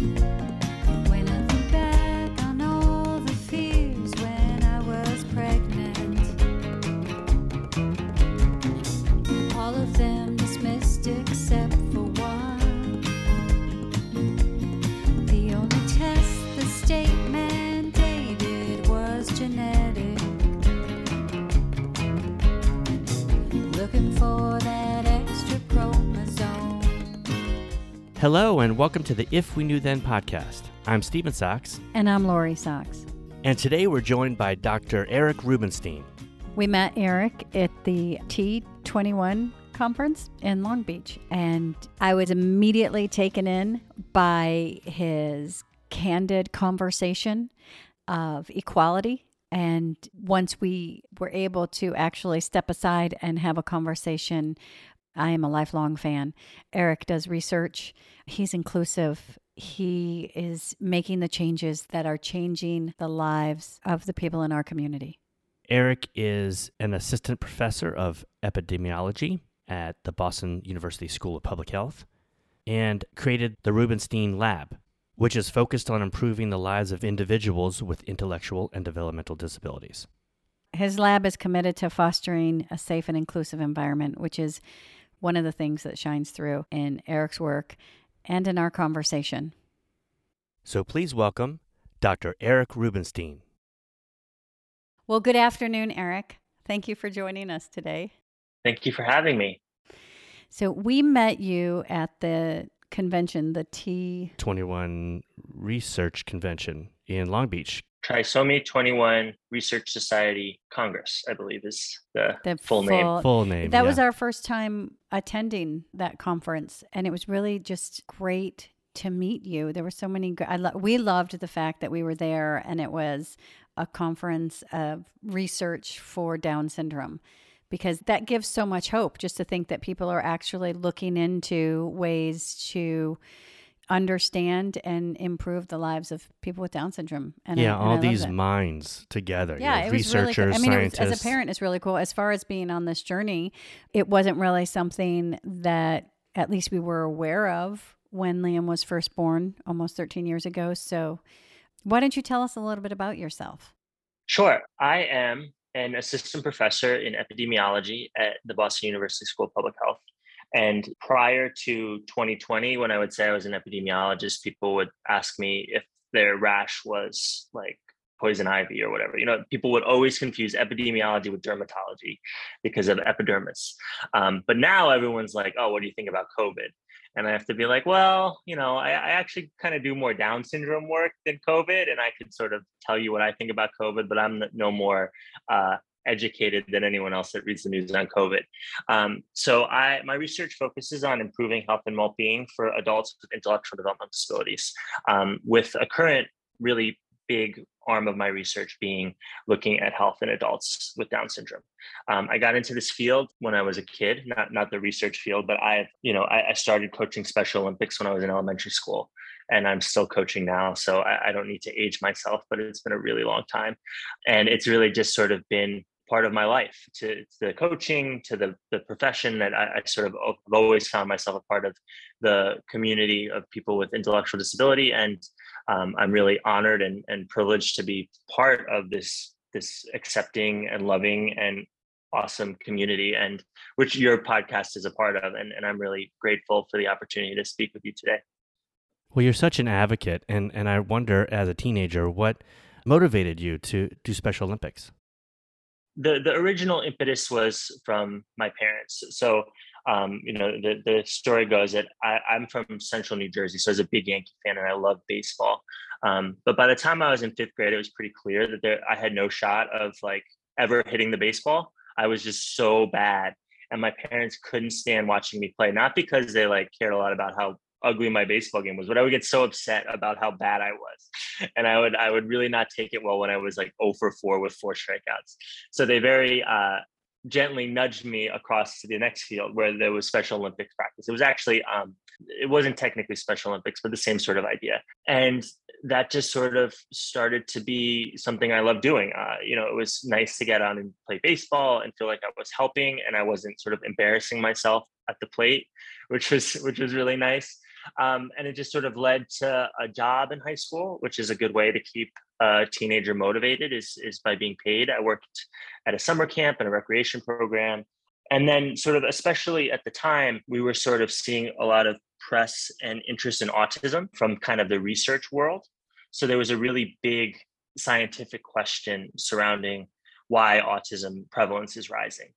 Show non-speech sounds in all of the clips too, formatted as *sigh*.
When Hello, and welcome to the If We Knew Then podcast. I'm Stephen Sachs, And I'm Lori Sachs. and today we're joined by Dr. Eric Rubenstein. We met Eric at the T21 conference in Long Beach, and I was immediately taken in by his candid conversation of equality. And once we were able to actually step aside and have a conversation, I am a lifelong fan. Eric does research, he's inclusive. He is making the changes that are changing the lives of the people in our community. Eric is an assistant professor of epidemiology at the Boston University School of Public Health and created the Rubenstein Lab, which is focused on improving the lives of individuals with intellectual and developmental disabilities. His lab is committed to fostering a safe and inclusive environment, which is one of the things that shines through in Eric's work and in our conversation. So please welcome Dr. Eric Rubenstein. Well, good afternoon, Eric. Thank you for joining us today. Thank you for having me. So, we met you at the convention, the T. 21 Research Convention in Long Beach. Trisomy 21 Research Society Congress, I believe is the, The full, name. Full name. That yeah. was our first time attending that conference, and it was really just great to meet you. There were so many. I lo- we loved the fact that we were there, and it was a conference of research for Down syndrome, because that gives so much hope. Just to think that people are actually looking into ways to understand and improve the lives of people with Down syndrome. And I- yeah, and all love these that. minds together. you Yeah, know, it was really cool. researchers, I mean, it was, as a parent, it's really cool. As far as being on this journey, it wasn't really something that at least we were aware of when Liam was first born almost 13 years ago. So, why don't you tell us a little bit about yourself? Sure. I am an assistant professor in epidemiology at the Boston University School of Public Health. And prior to 2020, when I would say I was an epidemiologist, people would ask me if their rash was like poison ivy or whatever. You know, people would always confuse epidemiology with dermatology because of epidermis. Um, but now everyone's like, oh, what do you think about COVID? And I have to be like, well, you know, I, I actually kind of do more Down syndrome work than COVID, and I could sort of tell you what I think about COVID, but I'm no more uh, educated than anyone else that reads the news on COVID. Um, so I, my research focuses on improving health and well-being for adults with intellectual developmental disabilities, um, with a current really big arm of my research being looking at health in adults with Down syndrome. Um, I got into this field when I was a kid, not not the research field, but I, you know, I, I started coaching Special Olympics when I was in elementary school, and I'm still coaching now. So I, I don't need to age myself, but it's been a really long time, and it's really just sort of been part of my life to, to the coaching to the, the profession that I, I sort of have always found myself a part of the community of people with intellectual disability. And um, i'm really honored and, and privileged to be part of this this accepting and loving and awesome community and which your podcast is a part of. And, and i'm really grateful for the opportunity to speak with you today. Well, you're such an advocate, and, and I wonder as a teenager, what motivated you to do Special Olympics? The the original impetus was from my parents. So um, you know the the story goes that I, I'm from Central New Jersey, so I was a big Yankee fan and I love baseball. Um, but by the time I was in fifth grade, it was pretty clear that there I had no shot of like ever hitting the baseball. I was just so bad, and my parents couldn't stand watching me play. Not because they like cared a lot about how ugly my baseball game was, but I would get so upset about how bad I was. And I would I would really not take it well when I was like 0 for 4 with four strikeouts. So they very uh, gently nudged me across to the next field where there was Special Olympics practice. It was actually um, it wasn't technically Special Olympics, but the same sort of idea. And that just sort of started to be something I love doing. Uh, you know, it was nice to get on and play baseball and feel like I was helping and I wasn't sort of embarrassing myself at the plate, which was which was really nice. Um, and it just sort of led to a job in high school, which is a good way to keep a teenager motivated is, is by being paid. I worked at a summer camp and a recreation program. And then, sort of, especially at the time, we were sort of seeing a lot of press and interest in autism from kind of the research world. So there was a really big scientific question surrounding why autism prevalence is rising.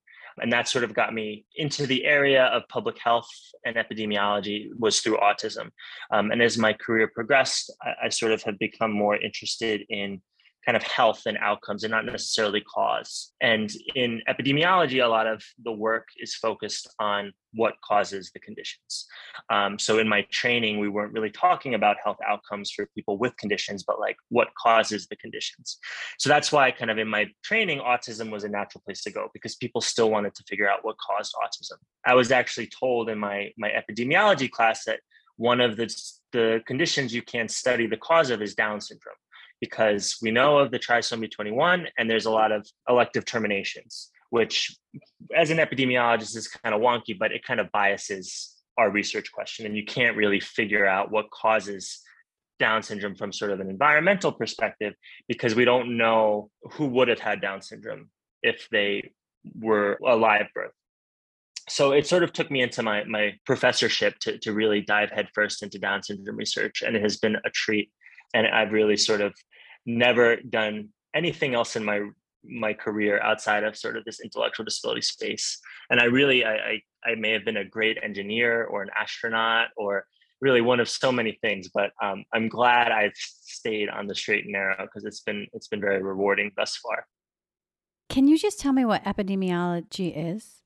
And that sort of got me into the area of public health and epidemiology was through autism. Um, and as my career progressed, I, I sort of have become more interested in kind of health and outcomes and not necessarily cause. And in epidemiology, a lot of the work is focused on what causes the conditions. Um, so in my training, we weren't really talking about health outcomes for people with conditions, but like what causes the conditions. So that's why, kind of in my training, autism was a natural place to go because people still wanted to figure out what caused autism. I was actually told in my my epidemiology class that one of the the conditions you can't study the cause of is Down syndrome because we know of the trisomy 21 and there's a lot of elective terminations, which as an epidemiologist is kind of wonky, but it kind of biases our research question. And you can't really figure out what causes Down syndrome from sort of an environmental perspective because we don't know who would have had Down syndrome if they were a live birth. So it sort of took me into my my professorship to, to really dive headfirst into Down syndrome research. And it has been a treat. And I've really sort of never done anything else in my my career outside of sort of this intellectual disability space. And I really, I, I, I may have been a great engineer or an astronaut or really one of so many things, but um, I'm glad I've stayed on the straight and narrow because it's been it's been very rewarding thus far. Can you just tell me what epidemiology is?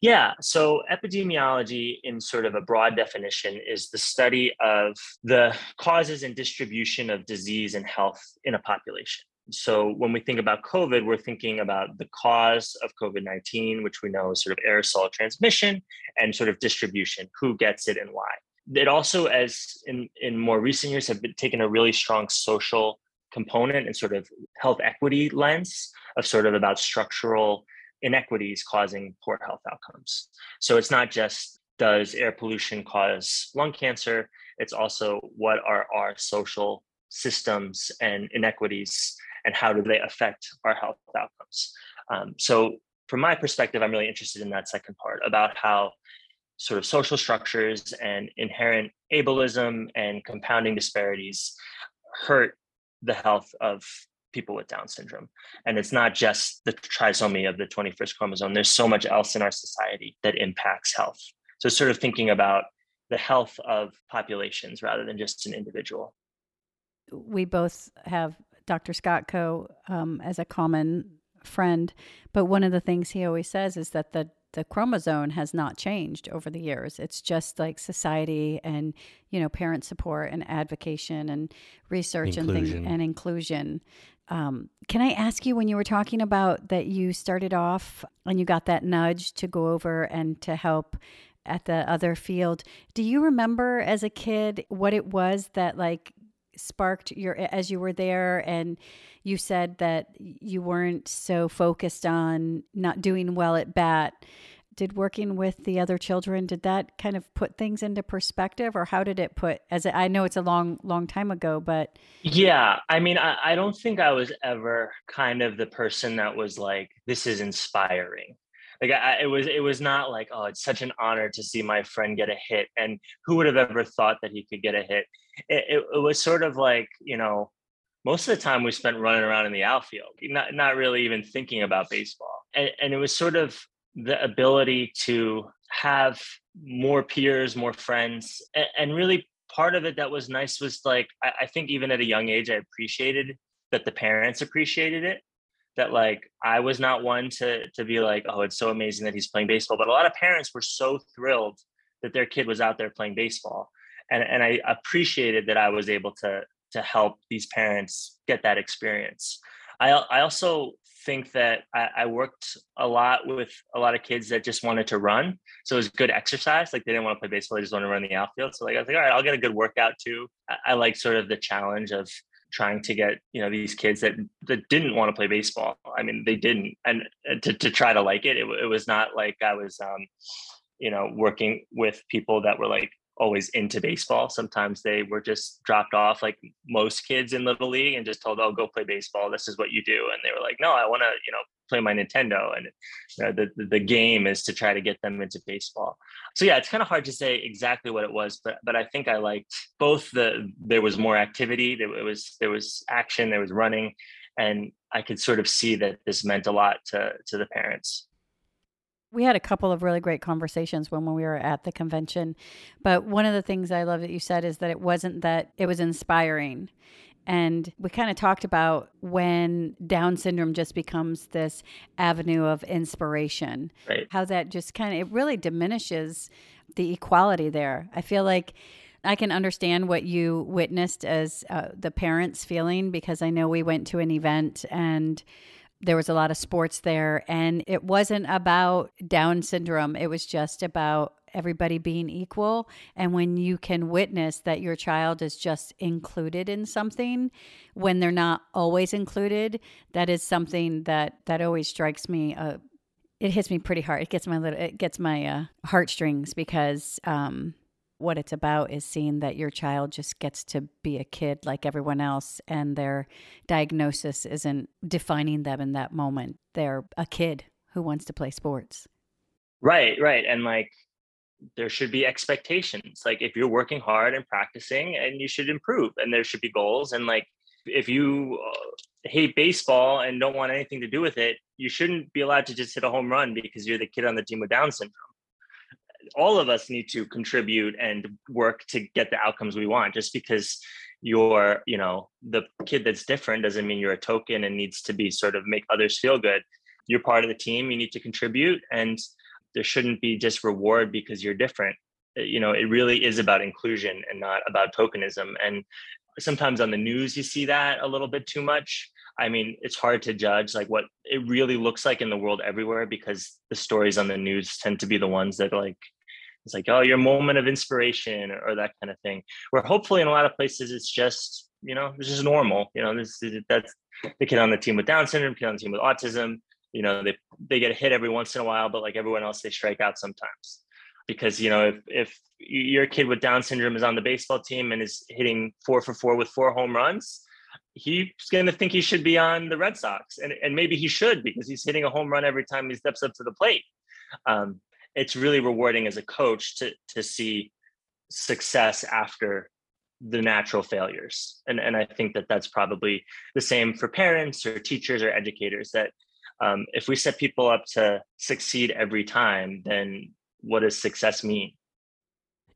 Yeah, so epidemiology, in sort of a broad definition, is the study of the causes and distribution of disease and health in a population. So when we think about COVID, we're thinking about the cause of COVID 19, which we know is sort of aerosol transmission and sort of distribution, who gets it and why. It also, as in, in more recent years, have been taken a really strong social component and sort of health equity lens of sort of about structural inequities causing poor health outcomes. So it's not just does air pollution cause lung cancer, it's also what are our social systems and inequities and how do they affect our health outcomes. Um, so from my perspective, I'm really interested in that second part about how sort of social structures and inherent ableism and compounding disparities hurt the health of people with Down syndrome. And it's not just the trisomy of the 21st chromosome, there's so much else in our society that impacts health. So, sort of thinking about the health of populations rather than just an individual. We both have Dr. Skotko um, as a common friend, but one of the things he always says is that the the chromosome has not changed over the years. It's just like society and you know parent support and advocacy and research inclusion. and things and inclusion um, can I ask you when you were talking about that you started off and you got that nudge to go over and to help at the other field? Do you remember as a kid what it was that like sparked your as you were there and you said that you weren't so focused on not doing well at bat did working with the other children did that kind of put things into perspective or how did it put as i know it's a long long time ago but yeah i mean I, I don't think i was ever kind of the person that was like this is inspiring. Like I, it was it was not like oh it's such an honor to see my friend get a hit and who would have ever thought that he could get a hit? It, it, it was sort of like you know most of the time we spent running around in the outfield not not really even thinking about baseball and, and it was sort of the ability to have more peers, more friends, and, really part of it that was nice was like I, I think even at a young age I appreciated that the parents appreciated it that like I was not one to to be like, oh, it's so amazing that he's playing baseball. But a lot of parents were so thrilled that their kid was out there playing baseball. And and I appreciated that I was able to to help these parents get that experience. I I also think that I, I, worked a lot with a lot of kids that just wanted to run. So it was good exercise. Like they didn't want to play baseball, they just want to run the outfield. So like I was like, all right, I'll get a good workout too. I, I like sort of the challenge of trying to get you know these kids that that didn't want to play baseball. I mean, they didn't, and to to try to like it, it, it was not like I was, um, you know, working with people that were like always into baseball. Sometimes they were just dropped off like most kids in little league and just told, "Oh, go play baseball. This is what you do." And they were like, "No, I want to, you know, play my Nintendo." And you know, the the game is to try to get them into baseball. So yeah, it's kind of hard to say exactly what it was, but but I think I liked both the there was more activity, there was there was action, there was running, and I could sort of see that this meant a lot to to the parents. We had a couple of really great conversations when, when we were at the convention. But one of the things I love that you said is that it wasn't that it was inspiring. And we kind of talked about when Down syndrome just becomes this avenue of inspiration, right. how that just kind of, it really diminishes the equality there. I feel like I can understand what you witnessed as uh, the parents feeling because I know we went to an event and there was a lot of sports there and it wasn't about down syndrome. It was just about everybody being equal. And when you can witness that your child is just included in something when they're not always included that is something that that always strikes me uh, it hits me pretty hard. It gets my little it gets my uh, heartstrings because um what it's about is seeing that your child just gets to be a kid like everyone else and their diagnosis isn't defining them in that moment. They're a kid who wants to play sports. Right, right. And like there should be expectations. Like if you're working hard and practicing and you should improve and there should be goals and like if you uh, hate baseball and don't want anything to do with it, you shouldn't be allowed to just hit a home run because you're the kid on the team with Down syndrome all of us need to contribute and work to get the outcomes we want. Just because you're you know the kid that's different doesn't mean you're a token and needs to be sort of make others feel good. You're part of the team you need to contribute and there shouldn't be just reward because you're different. Uh, you know it really is about inclusion and not about tokenism. And sometimes on the news you see that a little bit too much. I mean, it's hard to judge like what it really looks like in the world everywhere because the stories on the news tend to be the ones that like it's like oh your moment of inspiration or, or that kind of thing. Where hopefully in a lot of places it's just you know this is normal. You know, this that's the kid on the team with Down syndrome, kid on the team with autism. You know, they they get a hit every once in a while, but like everyone else, they strike out sometimes because you know if if your kid with Down syndrome is on the baseball team and is hitting four for four with four home runs he's going to think he should be on the Red Sox, and and maybe he should because he's hitting a home run every time he steps up to the plate. Um, it's really rewarding as a coach to to see success after the natural failures, and and I think that that's probably the same for parents or teachers or educators. That um, if we set people up to succeed every time, then what does success mean?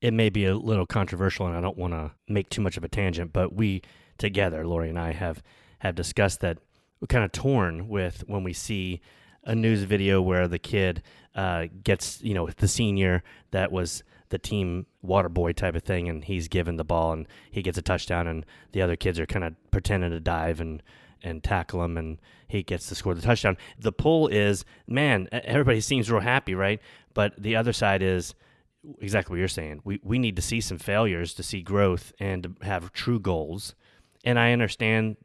It may be a little controversial, and I don't want to make too much of a tangent, but we together, Lori and I have have discussed that we're kind of torn with when we see a news video where the kid uh, gets, you know, the senior that was the team water boy type of thing, and he's given the ball and he gets a touchdown, and the other kids are kind of pretending to dive and and tackle him, and he gets to score the touchdown. The pull is, man, everybody seems real happy, right? But the other side is exactly what you're saying. We we need to see some failures to see growth and to have true goals and I understand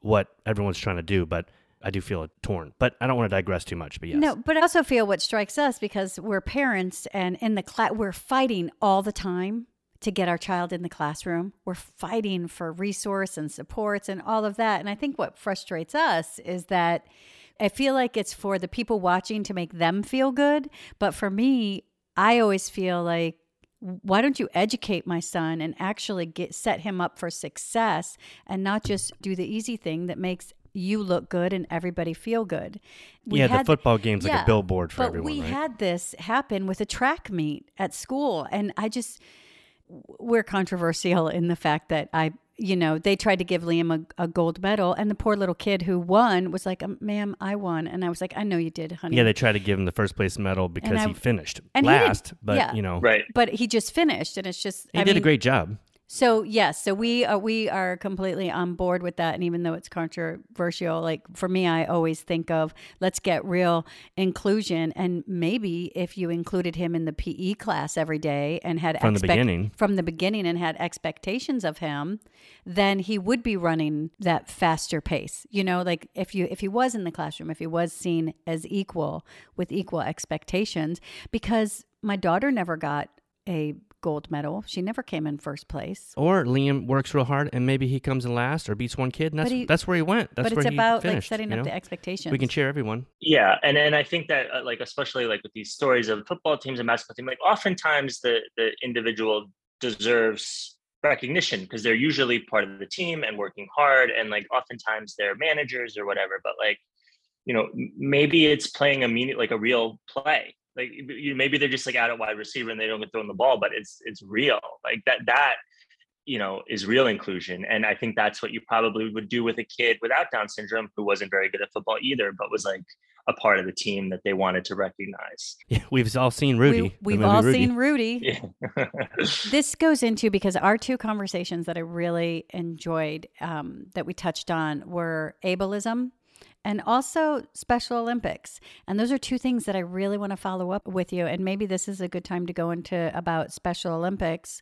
what everyone's trying to do, but I do feel torn. But I don't want to digress too much. But yes. No, but I also feel what strikes us because we're parents and in the class, we're fighting all the time to get our child in the classroom. We're fighting for resource and supports and all of that. And I think what frustrates us is that I feel like it's for the people watching to make them feel good. But for me, I always feel like why don't you educate my son and actually get set him up for success and not just do the easy thing that makes you look good and everybody feel good. We yeah, had, the football game's yeah, like a billboard for but everyone. We right? had this happen with a track meet at school, and I just we're controversial in the fact that I you know, they tried to give Liam a, a, gold medal, and the poor little kid who won was like, um, "Ma'am, I won," and I was like, "I know you did, honey." Yeah, they tried to give him the first place medal because I, he finished last, but yeah, you know, right? But he just finished, and it's just he I did mean, a great job. So yes, so we are we are completely on board with that, and even though it's controversial, like for me, I always think of let's get real inclusion, and maybe if you included him in the PE class every day and had from expect- the beginning, from the beginning, and had expectations of him, then he would be running that faster pace. You know, like if you if he was in the classroom, if he was seen as equal with equal expectations, because my daughter never got a gold medal. She never came in first place. Or Liam works real hard and maybe he comes in last or beats one kid and that's he, that's where he went. That's but it's about finished, like setting you know? up the expectations. We can cheer everyone. Yeah, and and I think that uh, like especially like with these stories of football teams and basketball teams, like oftentimes the the individual deserves recognition because they're usually part of the team and working hard and like oftentimes they're managers or whatever but like you know maybe it's playing a meaning like a real play like you, maybe they're just like out at wide receiver and they don't get thrown the ball, but it's it's real. Like that that you know is real inclusion, and I think that's what you probably would do with a kid without Down syndrome who wasn't very good at football either, but was like a part of the team that they wanted to recognize. *laughs* Yeah, we've all seen Rudy. We, have all Rudy. seen Rudy. Yeah. *laughs* this goes into because our two conversations that I really enjoyed um, that we touched on were ableism and also Special Olympics. And those are two things that I really want to follow up with you. And maybe this is a good time to go into about Special Olympics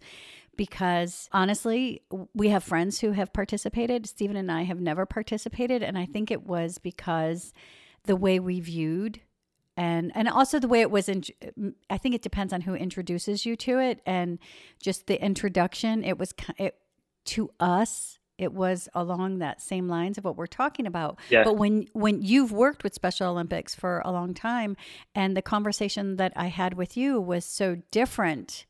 because honestly, we have friends who have participated. Stephen and I have never participated. And I think it was because the way we viewed and and also the way it was in i think it depends on who introduces you to it and just the introduction it was it to us it was along that same lines of what we're talking about. Yeah. But when when you've worked with Special Olympics for a long time and the conversation that I had with you was so different.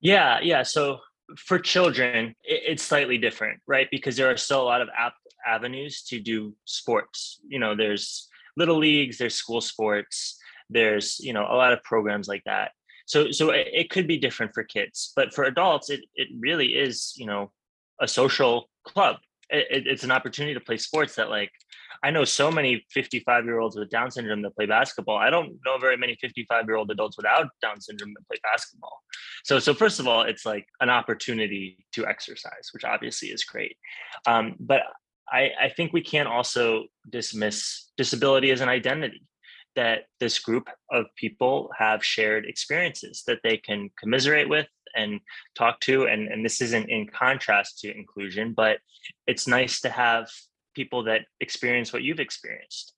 Yeah, yeah. So for children, it, it's slightly different, right? Because there are still a lot of ap- avenues to do sports. You know, there's little leagues, there's school sports, there's, you know, a lot of programs like that. So so it, it could be different for kids, but for adults it it really is, you know, a social club. It, it's an opportunity to play sports that like I know so many 55 year olds with Down syndrome that play basketball. I don't know very many 55 year old adults without Down syndrome that play basketball. So, so first of all, it's like an opportunity to exercise, which obviously is great. Um, but I, I think we can't also dismiss disability as an identity that this group of people have shared experiences that they can commiserate with and talk to and, and this isn't in contrast to inclusion but it's nice to have people that experience what you've experienced.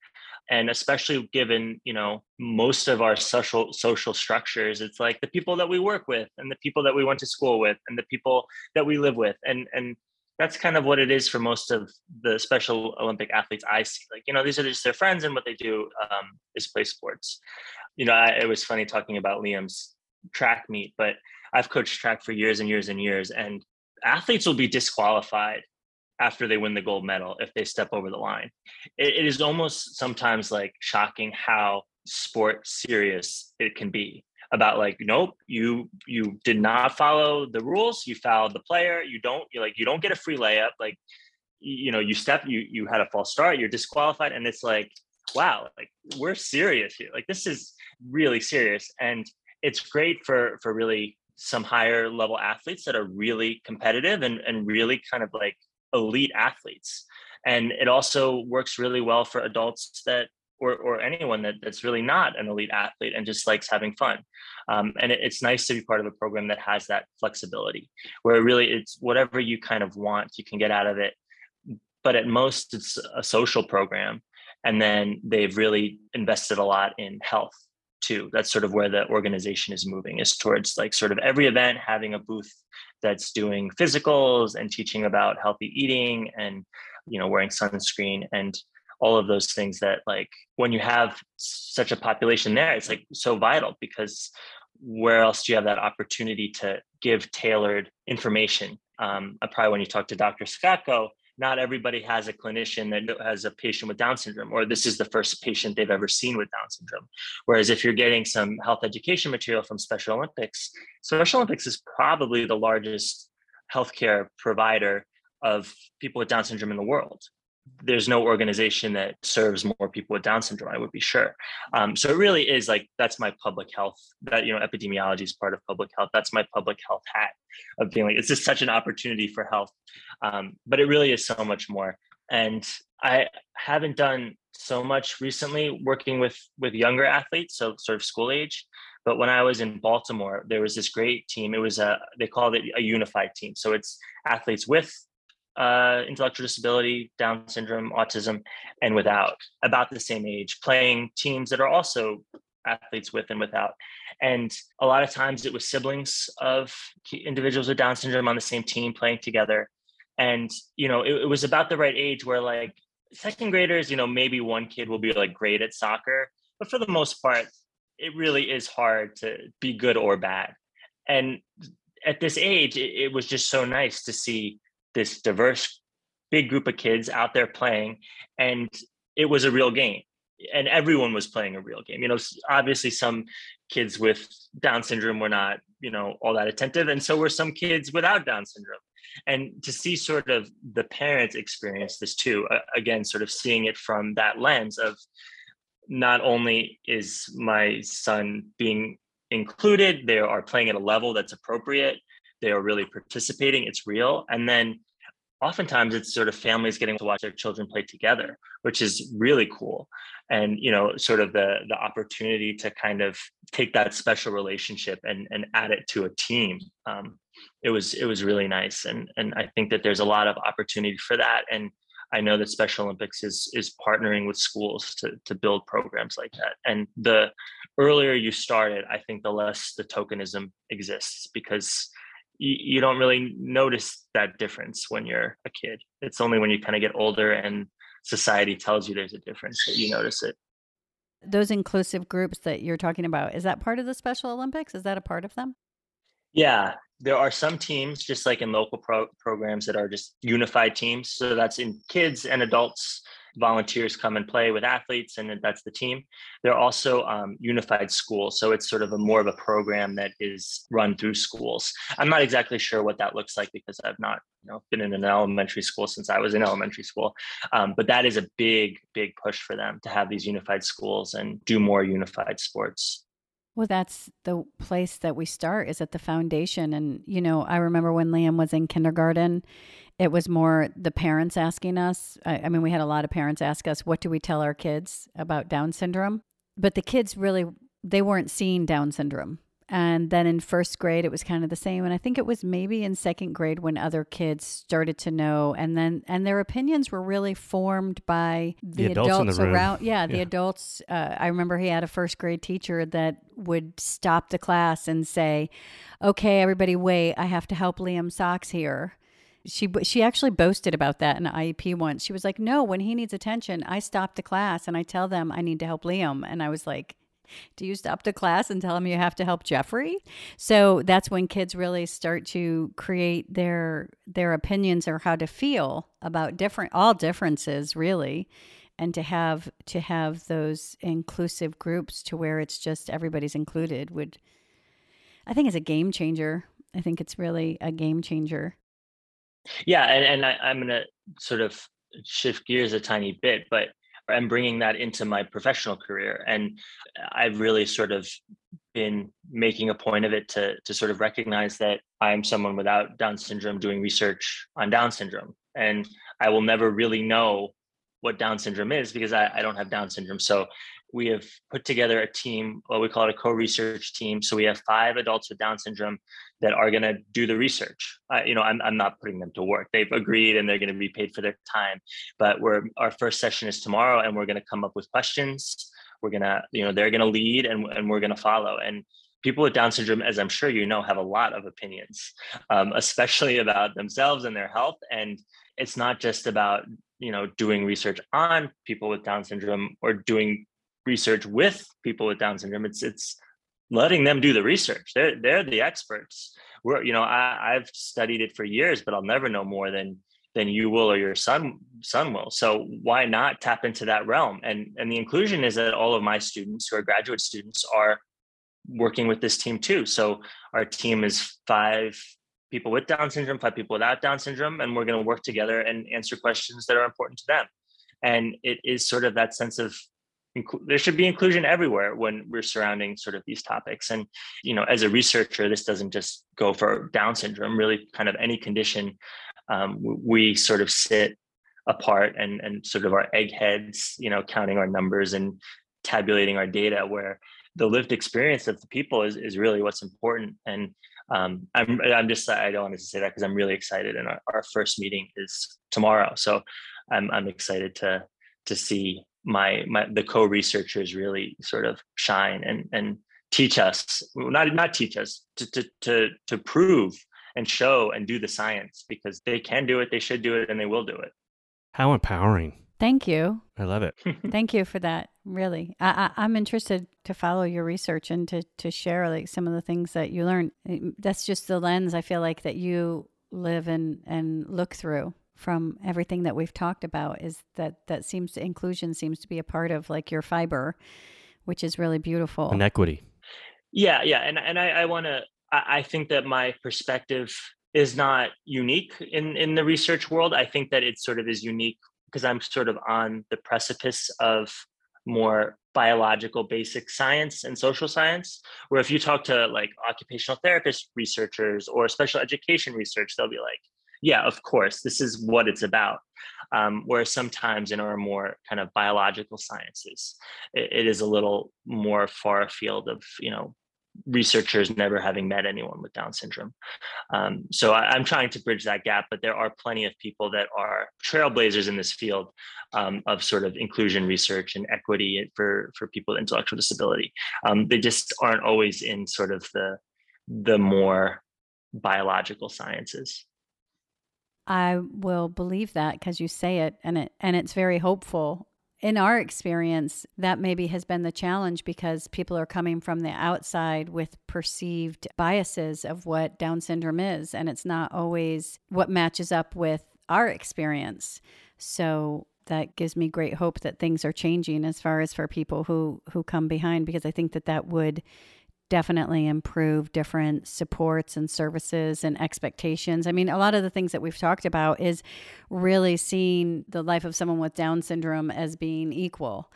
And especially given you know most of our social social structures it's like the people that we work with and the people that we went to school with and the people that we live with. And and that's kind of what it is for most of the special olympic athletes i see. Like you know these are just their friends and what they do um, is play sports. You know I, it was funny talking about liam's track meet but I've coached track for years and years and years, and athletes will be disqualified after they win the gold medal if they step over the line. it, it is almost sometimes like shocking how sport serious it can be about like nope you you did not follow the rules you fouled the player you don't you like you don't get a free layup like you know you step you you had a false start you're disqualified and it's like wow like we're serious here like this is really serious and it's great for for really some higher level athletes that are really competitive and, and really kind of like elite athletes. And it also works really well for adults that or, or anyone that, that's really not an elite athlete and just likes having fun. Um, and it, it's nice to be part of a program that has that flexibility where really it's whatever you kind of want, you can get out of it. But at most, it's a social program. And then they've really invested a lot in health too. That's sort of where the organization is moving is towards like sort of every event having a booth that's doing physicals and teaching about healthy eating and you know wearing sunscreen and all of those things that like when you have such a population there it's like so vital because where else do you have that opportunity to give tailored information um, probably when you talk to dr Skotko, not everybody has a clinician that has a patient with Down syndrome, or this is the first patient they've ever seen with Down syndrome. Whereas if you're getting some health education material from Special Olympics, Special Olympics is probably the largest healthcare provider of people with Down syndrome in the world there's no organization that serves more people with Down syndrome. I would be sure. Um, so it really is like that's my public health. That you know, epidemiology is part of public health. That's my public health hat of being like it's just such an opportunity for health. Um, but it really is so much more. And I haven't done so much recently working with with younger athletes, so sort of school age. But when I was in Baltimore, there was this great team. It was a they called it a unified team. So it's athletes with uh, intellectual disability, Down syndrome, autism, and without, about the same age, playing teams that are also athletes with and without. And a lot of times it was siblings of individuals with Down syndrome on the same team playing together. And, you know, it, it was about the right age where like second graders, you know, maybe one kid will be like great at soccer, but for the most part, it really is hard to be good or bad. And at this age, it, it was just so nice to see this diverse, big group of kids out there playing. And it was a real game and everyone was playing a real game. You know, obviously some kids with Down syndrome were not, you know, all that attentive, and so were some kids without Down syndrome. And to see sort of the parents experience this too, again, sort of seeing it from that lens of not only is my son being included, they are playing at a level that's appropriate, they are really participating, it's real, and then oftentimes it's sort of families getting to watch their children play together which is really cool. And you know sort of the the opportunity to kind of take that special relationship and and add it to a team um, it was it was really nice. And and i think that there's a lot of opportunity for that. And i know that special olympics is is partnering with schools to to build programs like that. And the earlier you start it i think the less the tokenism exists because you, you don't really notice that difference when you're a kid. It's only when you kind of get older and society tells you there's a difference that you notice it. Those inclusive groups that you're talking about, is that part of the Special Olympics? Is that a part of them? Yeah, there are some teams, just like in local pro- programs, that are just unified teams. So that's in kids and adults volunteers come and play with athletes, and that's the team. They're also um, unified schools, so it's sort of a more of a program that is run through schools. I'm not exactly sure what that looks like because I've not you know been in an elementary school since I was in elementary school, um, but that is a big big push for them to have these unified schools and do more unified sports. Well, that's the place that we start is at the foundation. And, you know, I remember when Liam was in kindergarten it was more the parents asking us. I, I, mean, we had a lot of parents ask us, what do we tell our kids about Down syndrome? But the kids really, they weren't seeing Down syndrome. And then in first grade, it was kind of the same. And I think it was maybe in second grade when other kids started to know. And then, and their opinions were really formed by the, the adults, adults around. Yeah, the yeah. adults. Uh, I remember he had a first grade teacher that would stop the class and say, okay, everybody, wait, I have to help Liam Sachs here she she actually boasted about that in IEP once. She was like, "No, when he needs attention, I stop the class and I tell them I need to help Liam." And I was like, "Do you stop the class and tell him you have to help Jeffrey?" So that's when kids really start to create their their opinions or how to feel about different all differences, really. And to have to have those inclusive groups to where it's just everybody's included would I think it's a game changer. I think it's really a game changer. Yeah, and, and I, I'm going to sort of shift gears a tiny bit, but I'm bringing that into my professional career. And I've really sort of been making a point of it to, to sort of recognize that I'm someone without Down syndrome doing research on Down syndrome. And I will never really know what Down syndrome is because I, I don't have Down syndrome. So we have put together a team, what we call it a co-research team. So we have five adults with Down syndrome that are going to do the research. You know, I'm, I'm not putting them to work. They've agreed and they're going to be paid for their time. But we're our first session is tomorrow, and we're going to come up with questions. We're gonna, you know, they're going to lead, and and we're going to follow. And people with Down syndrome, as I'm sure you know, have a lot of opinions, um, especially about themselves and their health. And it's not just about you know doing research on people with Down syndrome or doing research with people with Down syndrome. It's it's letting them do the research. They're they're the experts. We're you know I, I've studied it for years, but I'll never know more than than you will or your son son will. So why not tap into that realm? And and the inclusion is that all of my students who are graduate students are working with this team too. So our team is five people with Down syndrome, five people without Down syndrome, and we're going to work together and answer questions that are important to them. And it is sort of that sense of there should be inclusion everywhere when we're surrounding sort of these topics. And you know as a researcher this doesn't just go for down syndrome really kind of any condition um, we sort of sit apart and and sort of our eggheads you know counting our numbers and tabulating our data where the lived experience of the people is, is really what's important. And um, I'm, I'm just I don't want to say that because I'm really excited and our, our first meeting is tomorrow. So I'm, I'm excited to to see my my the co-researchers really sort of shine and and teach us not not teach us to to to, to prove and show and do the science because they can do it they should do it and they will do it. How empowering. Thank you. I love it. *laughs* Thank you for that really. I, I i'm interested to follow your research and to to share like some of the things that you learned. That's just the lens i feel like that you live and and look through from everything that we've talked about is that that seems to inclusion seems to be a part of like your fiber which is really beautiful. And equity. Yeah yeah and and i, I want to I, I think that my perspective is not unique in in the research world. I think that it sort of is unique because i'm sort of on the precipice of more biological basic science and social science where if you talk to like occupational therapist researchers or special education research they'll be like yeah, of course, this is what it's about. Um, whereas sometimes in our more kind of biological sciences, it, it is a little more far afield of, you know, researchers never having met anyone with Down syndrome. Um, so I, am trying to bridge that gap, but there are plenty of people that are trailblazers in this field um, of sort of inclusion research and equity for for people with intellectual disability. Um, they just aren't always in sort of the the more biological sciences. I will believe that because you say it and it and it's very hopeful. In our experience, that maybe has been the challenge because people are coming from the outside with perceived biases of what Down syndrome is, and it's not always what matches up with our experience. So that gives me great hope that things are changing as far as for people who who come behind because I think that that would definitely improve different supports and services and expectations. I mean, a lot of the things that we've talked about is really seeing the life of someone with Down syndrome as being equal.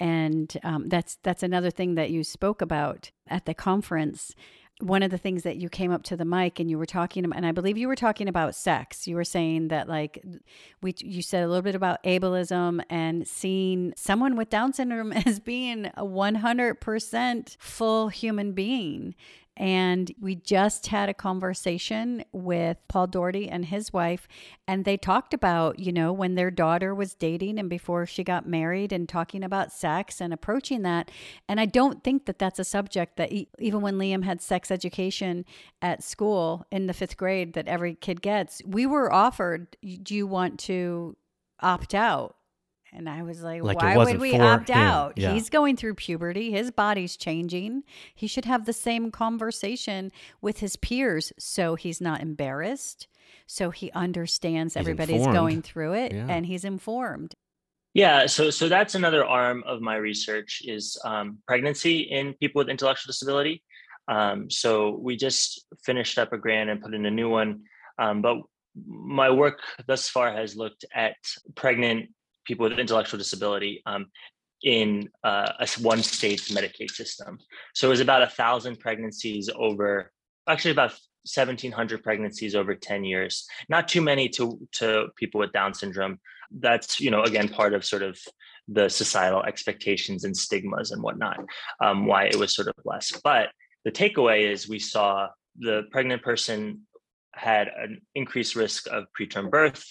And um, that's that's another thing that you spoke about at the conference one of the things that you came up to the mic and you were talking and I believe you were talking about sex. You were saying that like we you said a little bit about ableism and seeing someone with Down syndrome *laughs* as being a 100% full human being and we just had a conversation with Paul Doherty and his wife, and they talked about, you know, when their daughter was dating and before she got married and talking about sex and approaching that. And I don't think that that's a subject that even when Liam had sex education at school in the fifth grade that every kid gets, we were offered, do you want to opt out? And I was like, like why would we opt him. out? Yeah. He's going through puberty. His body's changing. He should have the same conversation with his peers so he's not embarrassed. So he understands he's everybody's informed. going through it yeah. and he's informed. Yeah, so so that's another arm of my research is um, pregnancy in people with intellectual disability. Um, so we just finished up a grant and put in a new one, um, but my work thus far has looked at pregnant people with intellectual disability um, in uh, a one state's Medicaid system. So it was about a thousand pregnancies over, actually about 1,700 pregnancies over 10 years. Not too many to to people with Down syndrome. That's you know again part of sort of the societal expectations and stigmas and whatnot. Um, why it was sort of less, but the takeaway is we saw the pregnant person had an increased risk of preterm birth,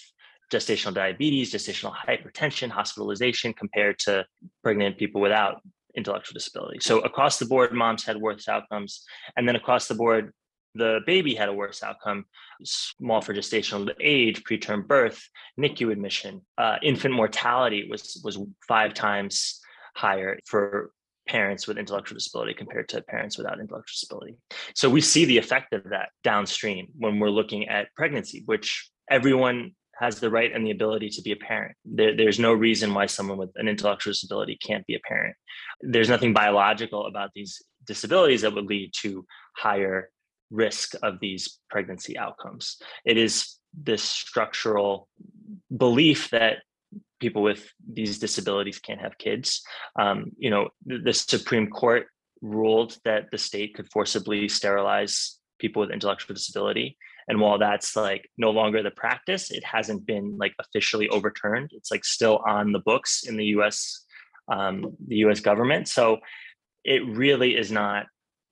gestational diabetes, gestational hypertension, hospitalization compared to pregnant people without intellectual disability. So across the board, moms had worse outcomes. And then across the board, the baby had a worse outcome, small for gestational age, preterm birth, NICU admission, uh, infant mortality was was five times higher for parents with intellectual disability compared to parents without intellectual disability. So we see the effect of that downstream when we're looking at pregnancy, which everyone has the right and the ability to be a parent. There, there's no reason why someone with an intellectual disability can't be a parent. There's nothing biological about these disabilities that would lead to higher risk of these pregnancy outcomes. It is this structural belief that people with these disabilities can't have kids. Um, you know, the, the Supreme Court ruled that the state could forcibly sterilize people with intellectual disability and while that's like no longer the practice it hasn't been like officially overturned. It's like still on the books in the us um, the us government. So it really is not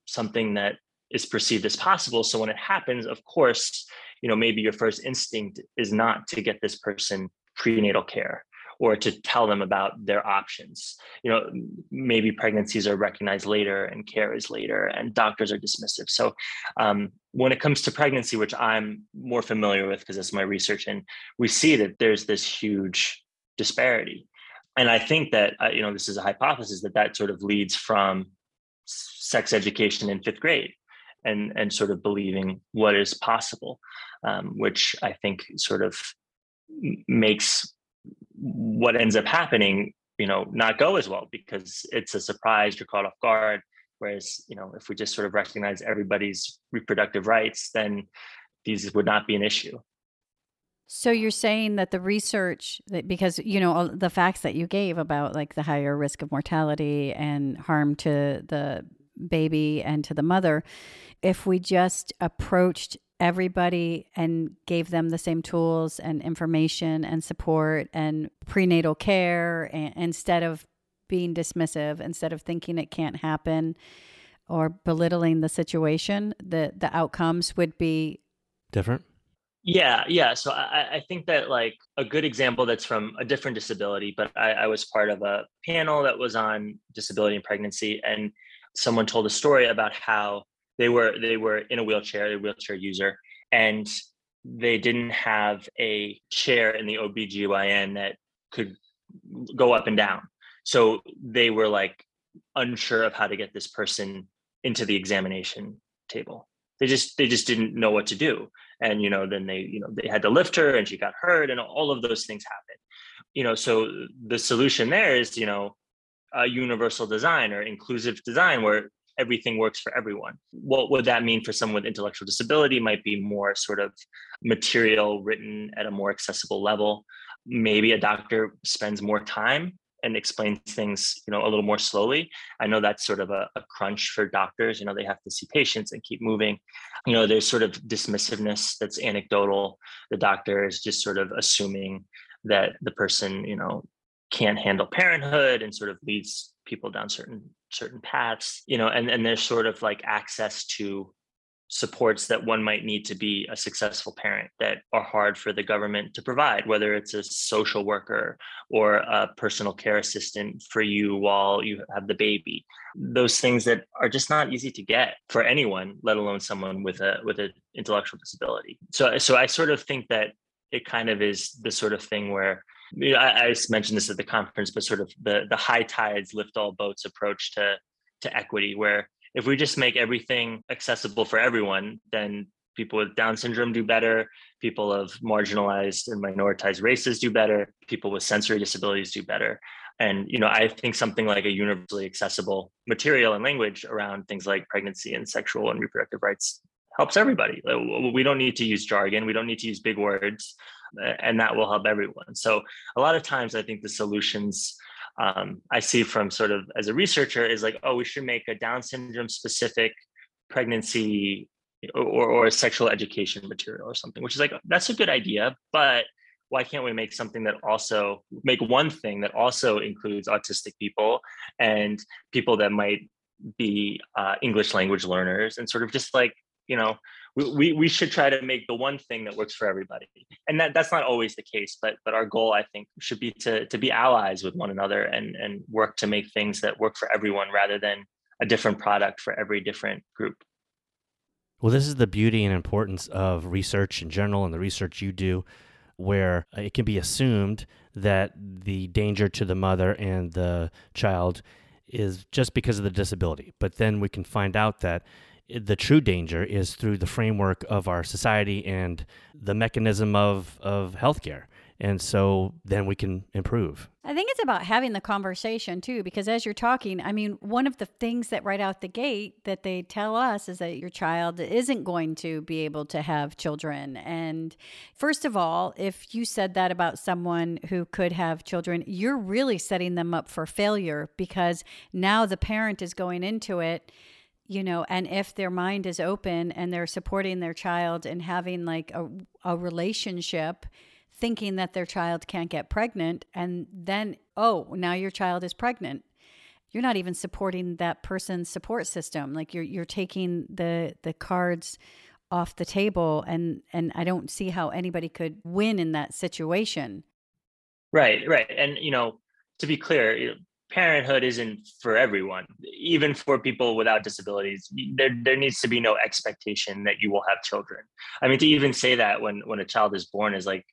something that is perceived as possible. So when it happens of course you know maybe your first instinct is not to get this person prenatal care or to tell them about their options. You know, maybe pregnancies are recognized later and care is later, and doctors are dismissive. So, um, when it comes to pregnancy, which I'm more familiar with because it's my research, and we see that there's this huge disparity. And I think that uh, you know this is a hypothesis that that sort of leads from sex education in fifth grade and and sort of believing what is possible, um, which I think sort of makes what ends up happening, you know, not go as well because it's a surprise, you're caught off guard. Whereas, you know, if we just sort of recognize everybody's reproductive rights, then these would not be an issue. So you're saying that the research that because you know the facts that you gave about like the higher risk of mortality and harm to the baby and to the mother, if we just approached everybody and gave them the same tools and information and support and prenatal care and, instead of being dismissive, instead of thinking it can't happen or belittling the situation, the the outcomes would be different. Yeah, yeah. So I, I think that like a good example that's from a different disability, but I, I was part of a panel that was on disability and pregnancy, and someone told a story about how they were they were in a wheelchair, a wheelchair user, and they didn't have a chair in the OBGYN that could go up and down. So they were like unsure of how to get this person into the examination table. They just they just didn't know what to do. And you know, then they, you know, they had to lift her and she got hurt and all of those things happened. You know, so the solution there is, you know, a universal design or inclusive design where everything works for everyone. What would that mean for someone with intellectual disability? Might be more sort of material written at a more accessible level. Maybe a doctor spends more time and explains things you know a little more slowly i know that's sort of a, a, crunch for doctors you know they have to see patients and keep moving you know there's sort of dismissiveness that's anecdotal the doctor is just sort of assuming that the person you know can't handle parenthood and sort of leads people down certain certain paths you know and and there's sort of like access to supports that one might need to be a successful parent that are hard for the government to provide whether it's a social worker or a personal care assistant for you while you have the baby. Those things that are just not easy to get for anyone let alone someone with a with an intellectual disability. So so i sort of think that it kind of is the sort of thing where you know, I, I mentioned this at the conference, but sort of the the high tides lift all boats approach to to equity, where if we just make everything accessible for everyone, then people with Down syndrome do better, people of marginalized and minoritized races do better, people with sensory disabilities do better. And you know, I think something like a universally accessible material and language around things like pregnancy and sexual and reproductive rights helps everybody. Uh, we don't need to use jargon. We don't need to use big words and that will help everyone. So a lot of times I think the solutions um, I see from sort of as a researcher is like, oh, we should make a Down syndrome specific pregnancy or, or sexual education material or something, which is like, that's a good idea, but why can't we make something that also make one thing that also includes autistic people and people that might be uh, English language learners and sort of just like, you know, we, we should try to make the one thing that works for everybody. And that that's not always the case but but our goal i think should be to to be allies with one another and and work to make things that work for everyone rather than a different product for every different group. Well this is the beauty and importance of research in general and the research you do where it can be assumed that the danger to the mother and the child is just because of the disability. But then we can find out that the true danger is through the framework of our society and the mechanism of, of healthcare. And so then we can improve. I think it's about having the conversation too, because as you're talking, I mean, one of the things that right out the gate that they tell us is that your child isn't going to be able to have children. And first of all, if you said that about someone who could have children, you're really setting them up for failure because now the parent is going into it you know and if their mind is open and they're supporting their child and having like a, a relationship thinking that their child can't get pregnant and then oh now your child is pregnant. You're not even supporting that person's support system. Like you're you're taking the the cards off the table and and I don't see how anybody could win in that situation. Right, right. And, you know, to be clear, parenthood isn't for everyone, even for people without disabilities. There, there needs to be no expectation that you will have children. I mean, to even say that when, when a child is born is like,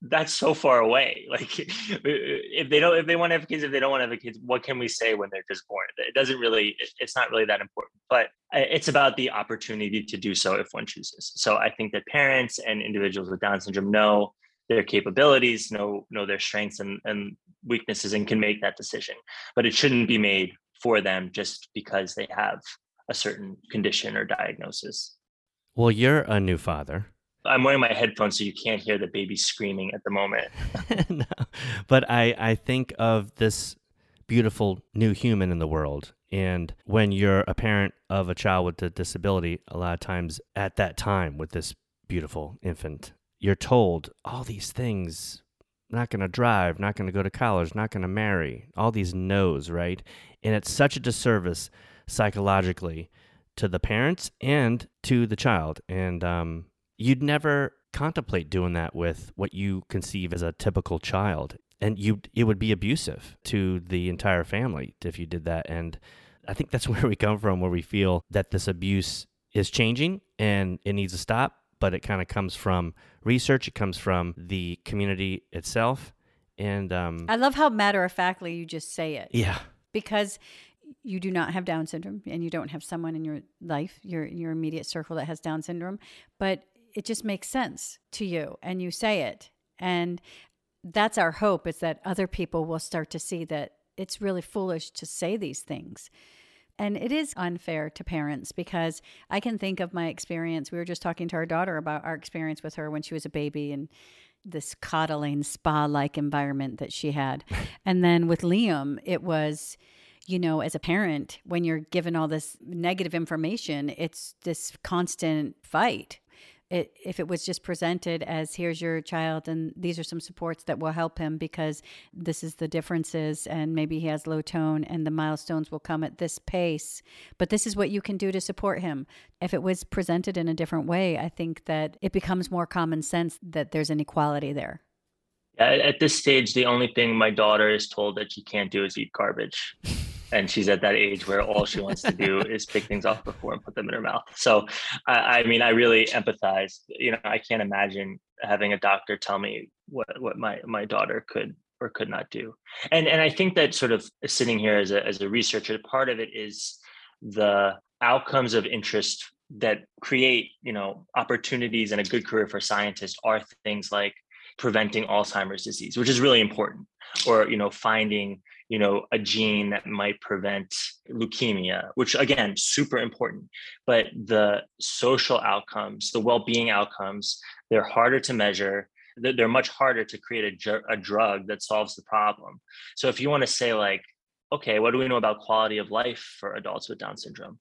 that's so far away. *laughs* Like if they don't, if they want to have kids, if they don't want to have kids, what can we say when they're just born? It doesn't really, it's not really that important, but it's about the opportunity to do so if one chooses. So I think that parents and individuals with Down syndrome know their capabilities, know know their strengths and, and weaknesses, and can make that decision. But it shouldn't be made for them just because they have a certain condition or diagnosis. Well, you're a new father. I'm wearing my headphones so you can't hear the baby screaming at the moment. *laughs* no, but I, I think of this beautiful new human in the world. And when you're a parent of a child with a disability, a lot of times at that time with this beautiful infant, you're told all these things not going to drive, not going to go to college, not going to marry, all these no's, right? And it's such a disservice psychologically to the parents and to the child. And um, you'd never contemplate doing that with what you conceive as a typical child. And you, it would be abusive to the entire family if you did that. And I think that's *laughs* where we come from, where we feel that this abuse is changing and it needs to stop but it kind of comes from research. It comes from the community itself. And um, I love how matter of factly you just say it. Yeah. Because you do not have Down syndrome and you don't have someone in your life, your your immediate circle that has Down syndrome, but it just makes sense to you and you say it. And that's our hope is that other people will start to see that it's really foolish to say these things and it is unfair to parents because I can think of my experience. We were just talking to our daughter about our experience with her when she was a baby and this coddling spa like environment that she had. *laughs* and then with Liam, it was, you know, as a parent, when you're given all this negative information, it's this constant fight it, if it was just presented as here's your child and these are some supports that will help him because this is the differences and maybe he has low tone and the milestones will come at this pace. But this is what you can do to support him. If it was presented in a different way i think that it becomes more common sense that there's an equality there. At this stage the only thing my daughter is told that she can't do is eat garbage *laughs* and she's at that age where all she wants to do *laughs* is pick things off the floor and put them in her mouth. So, I, I mean, I really empathize. You know, I can't imagine having a doctor tell me what what my my daughter could or could not do. And and I think that sort of sitting here as a as a researcher, part of it is the outcomes of interest that create you know opportunities and a good career for scientists are things like preventing alzheimer's disease which is really important or you know finding you know a gene that might prevent leukemia which again super important. But the social outcomes the well-being outcomes they're harder to measure. They're much harder to create a, a drug that solves the problem. So if you want to say like okay what do we know about quality of life for adults with down syndrome?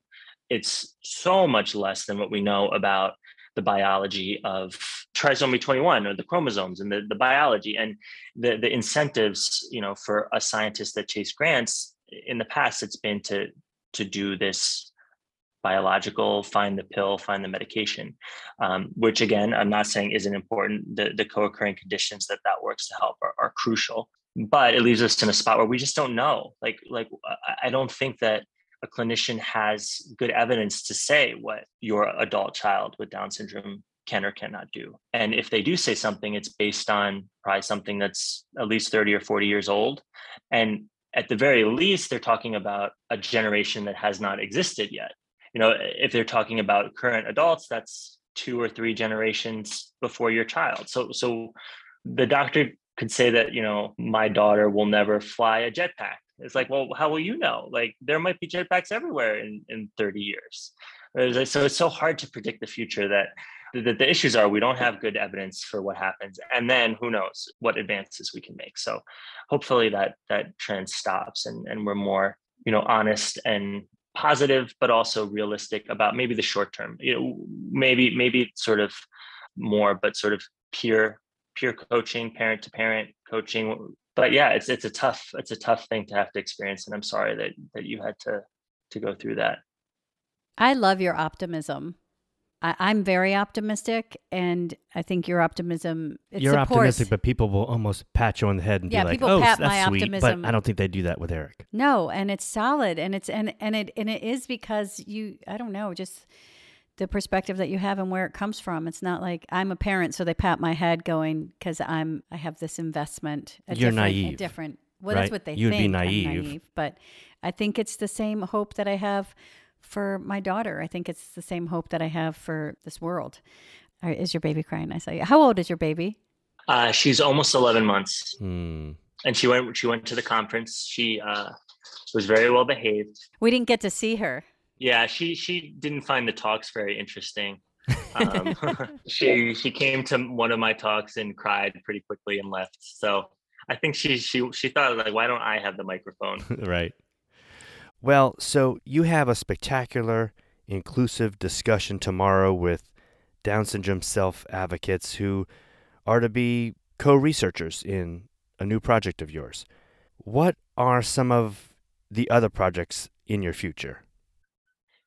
It's so much less than what we know about the biology of trisomy 21 or the chromosomes and the, the biology and the, the incentives you know for a scientist that chase grants in the past it's been to to do this biological find the pill find the medication um, which again i'm not saying isn't important. The, the co-occurring conditions that that works to help are, are crucial but it leaves us in a spot where we just don't know. Like like i don't think that a clinician has good evidence to say what your adult child with Down syndrome can or cannot do. And if they do say something, it's based on probably something that's at least 30 or 40 years old. And at the very least, they're talking about a generation that has not existed yet. You know, if they're talking about current adults, that's two or three generations before your child. So so the doctor could say that, you know, my daughter will never fly a jetpack it's like, well, how will you know? Like there might be jetpacks everywhere in, in 30 years. So it's so hard to predict the future that the, the issues are we don't have good evidence for what happens. And then who knows what advances we can make. So hopefully that that trend stops and, and we're more, you know, honest and positive, but also realistic about maybe the short term. You know, maybe maybe sort of more, but sort of peer peer coaching, parent to parent coaching but yeah, it's it's a tough it's a tough thing to have to experience, and I'm sorry that that you had to to go through that. I love your optimism. I, I'm very optimistic, and I think your optimism it You're supports. optimistic, but people will almost pat you on the head and Yeah, be like, "Oh, pat that's my sweet," optimism. but I don't think they do that with Eric. No, and it's solid, and it's and and it and it is because you. I don't know, just the perspective that you have and where it comes from. It's not like I'm a parent, so they pat my head, going because I'm I have this investment. A You're different, A naive, different. Well, right? that's what they You'd be think. I'm naive. but I think it's the same hope that I have for my daughter. I think it's the same hope that I have for this world. All right, Is your baby crying? I saw you. How old is your baby? Uh, she's almost 11 months, Hmm. and she went. She went to the conference. She uh, was very well behaved. We didn't get to see her. Yeah, she she didn't find the talks very interesting. Um, *laughs* *laughs* she she came to one of my talks and cried pretty quickly and left. So I think she she she thought like, why don't I have the microphone? *laughs* right. Well, so you have a spectacular, inclusive discussion tomorrow with Down syndrome self advocates who are to be co researchers in a new project of yours. What are some of the other projects in your future?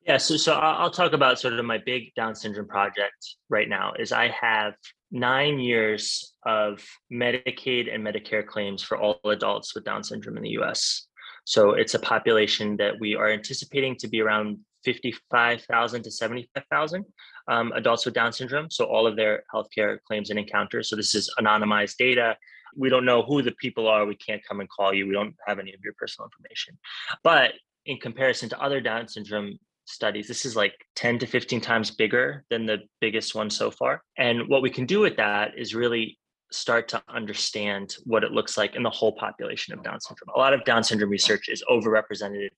Yeah, so so I'll talk about sort of my big Down syndrome project right now. Is I have nine years of Medicaid and Medicare claims for all adults with Down syndrome in the U.S. So it's a population that we are anticipating to be around fifty-five thousand to seventy-five thousand um, adults with Down syndrome. So all of their healthcare claims and encounters. So this is anonymized data. We don't know who the people are. We can't come and call you. We don't have any of your personal information. But in comparison to other Down syndrome studies. This is like 10 to 15 times bigger than the biggest one so far. And what we can do with that is really start to understand what it looks like in the whole population of Down syndrome. A lot of Down syndrome research is overrepresented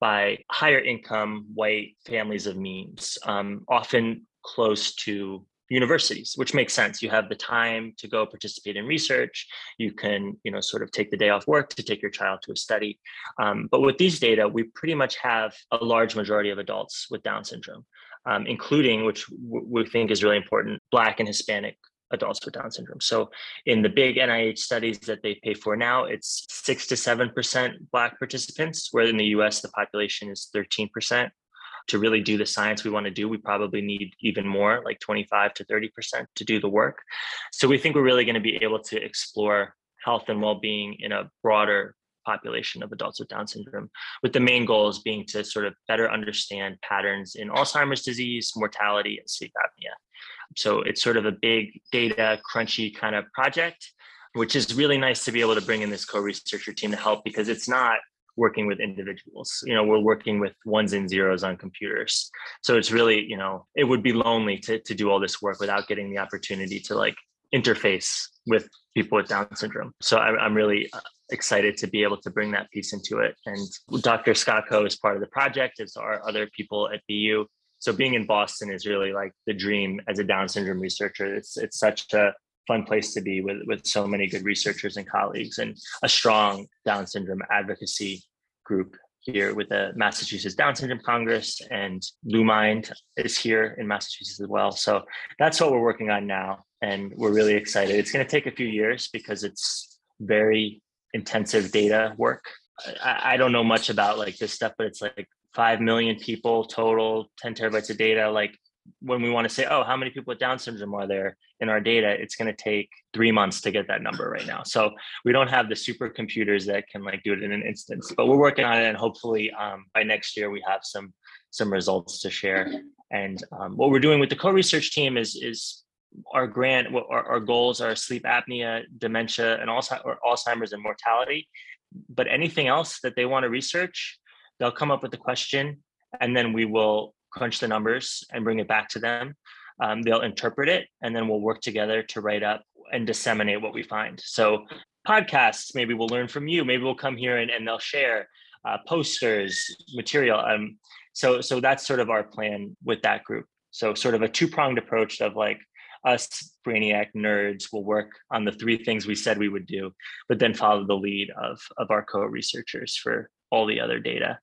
by higher income white families of means, um, often close to universities which makes sense. You have the time to go participate in research. You can you know sort of take the day off work to take your child to a study. Um, but with these data we pretty much have a large majority of adults with down syndrome um, including which w- we think is really important black and hispanic adults with down syndrome. So in the big nih studies that they pay for now it's 6 to 7% black participants where in the us the population is 13% to really do the science we want to do, we probably need even more, like 25 to 30% to do the work. So we think we're really going to be able to explore health and well-being in a broader population of adults with Down syndrome, with the main goals being to sort of better understand patterns in Alzheimer's disease, mortality, and sleep apnea. So it's sort of a big data crunchy kind of project, which is really nice to be able to bring in this co-researcher team to help because it's not working with individuals. You know, we're working with ones and zeros on computers. So it's really, you know, it would be lonely to, to do all this work without getting the opportunity to like interface with people with Down syndrome. So I, I'm really uh, excited to be able to bring that piece into it. And Dr. Skotko is part of the project, as are other people at BU. So being in Boston is really like the dream as a Down syndrome researcher. It's it's such a fun place to be with with so many good researchers and colleagues and a strong Down syndrome advocacy group here with the Massachusetts Down Syndrome Congress and LuMind is here in Massachusetts as well. So that's what we're working on now. And we're really excited. It's going to take a few years because it's very intensive data work. I, I don't know much about like this stuff, but it's like 5 million people total, 10 terabytes of data. Like when we want to say, oh, how many people with Down syndrome are there in our data? It's going to take three months to get that number right now. So we don't have the supercomputers that can like do it in an instance, but we're working on it, and hopefully um, by next year we have some some results to share. And um, what we're doing with the co-research team is is our grant, our, our goals are sleep apnea, dementia, and Alzheimer's and mortality. But anything else that they want to research, they'll come up with a question, and then we will crunch the numbers and bring it back to them. Um, they'll interpret it, and then we'll work together to write up and disseminate what we find. So, podcasts, maybe we'll learn from you. Maybe we'll come here and, and they'll share uh, posters, material. Um, so, so that's sort of our plan with that group. So, sort of a two pronged approach of like us brainiac nerds will work on the three things we said we would do, but then follow the lead of of our co researchers for all the other data.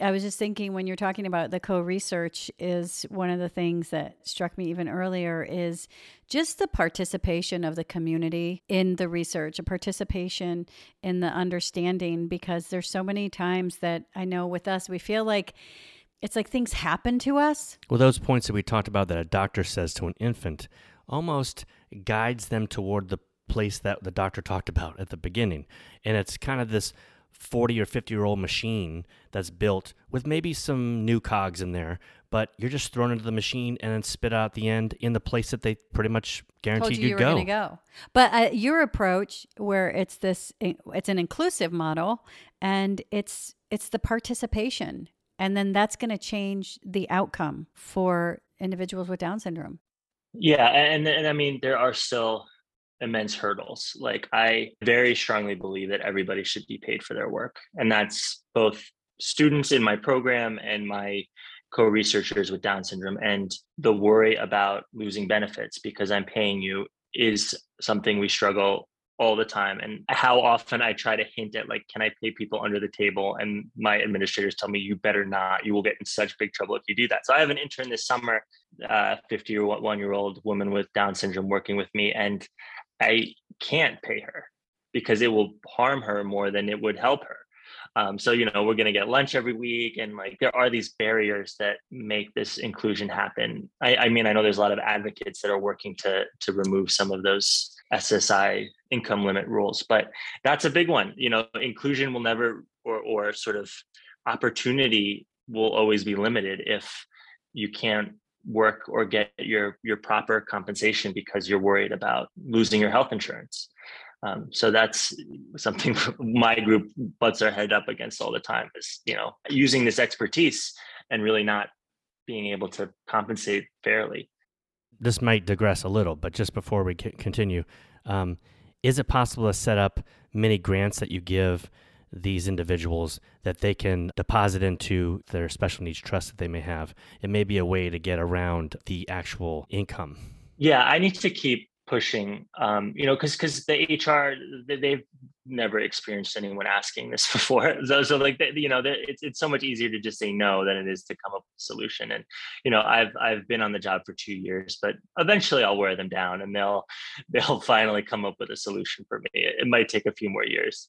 I was just thinking when you're talking about the co-research is one of the things that struck me even earlier is just the participation of the community in the research, a participation in the understanding because there's so many times that I know with us we feel like it's like things happen to us. Well, those points that we talked about that a doctor says to an infant almost guides them toward the place that the doctor talked about at the beginning. And it's kind of this 40 or 50 year old machine that's built with maybe some new cogs in there, but you're just thrown into the machine and then spit out the end in the place that they pretty much guaranteed you you'd you go. were going to go. But uh, your approach, where it's this, it's an inclusive model, and it's it's the participation, and then that's going to change the outcome for individuals with Down syndrome. Yeah, and and I mean there are still immense hurdles. Like I very strongly believe that everybody should be paid for their work, and that's both students in my program and my co-researchers with Down syndrome. And the worry about losing benefits because I'm paying you is something we struggle all the time and how often i try to hint at like can i pay people under the table and my administrators tell me you better not you will get in such big trouble if you do that so i have an intern this summer uh 50 or one year old woman with down syndrome working with me and i can't pay her because it will harm her more than it would help her um, so you know we're going to get lunch every week and like there are these barriers that make this inclusion happen I, I mean i know there's a lot of advocates that are working to to remove some of those SSI income limit rules. But that's a big one. You know, inclusion will never or or sort of opportunity will always be limited if you can't work or get your your proper compensation because you're worried about losing your health insurance. Um, so that's something *laughs* my group butts our head up against all the time is you know using this expertise and really not being able to compensate fairly this might digress a little, but just before we continue, um, is it possible to set up many grants that you give these individuals that they can deposit into their special needs trust that they may have? It may be a way to get around the actual income. Yeah, I need to keep pushing um, you know because because the hr they've never experienced anyone asking this *laughs* before so, so like you know it's, it's so much easier to just say no than it is to come up with a solution and you know i've i've been on the job for two years but eventually i'll wear them down and they'll *laughs* they'll finally come up with a solution for me it might take a few more years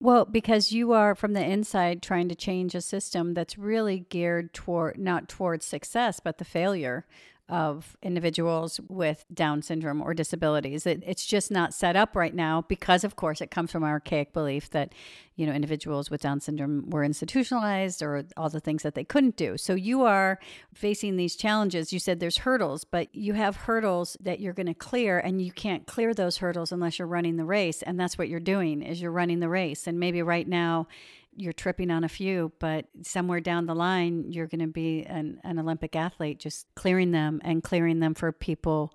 well, because you are from the inside trying to change a system that's really geared toward not towards success, but the failure of individuals with Down syndrome or disabilities. It, it's just not set up right now because, of course, it comes from our archaic belief that, you know, individuals with Down syndrome were institutionalized or all the things that they couldn't do. So you are facing these challenges. You said there's hurdles, but you have hurdles that you're going to clear, and you can't clear those hurdles unless you're running the race. And that's what you're doing is you're running the race. And maybe right now you're tripping on a few, but somewhere down the line, you're going to be an, an Olympic athlete, just clearing them and clearing them for people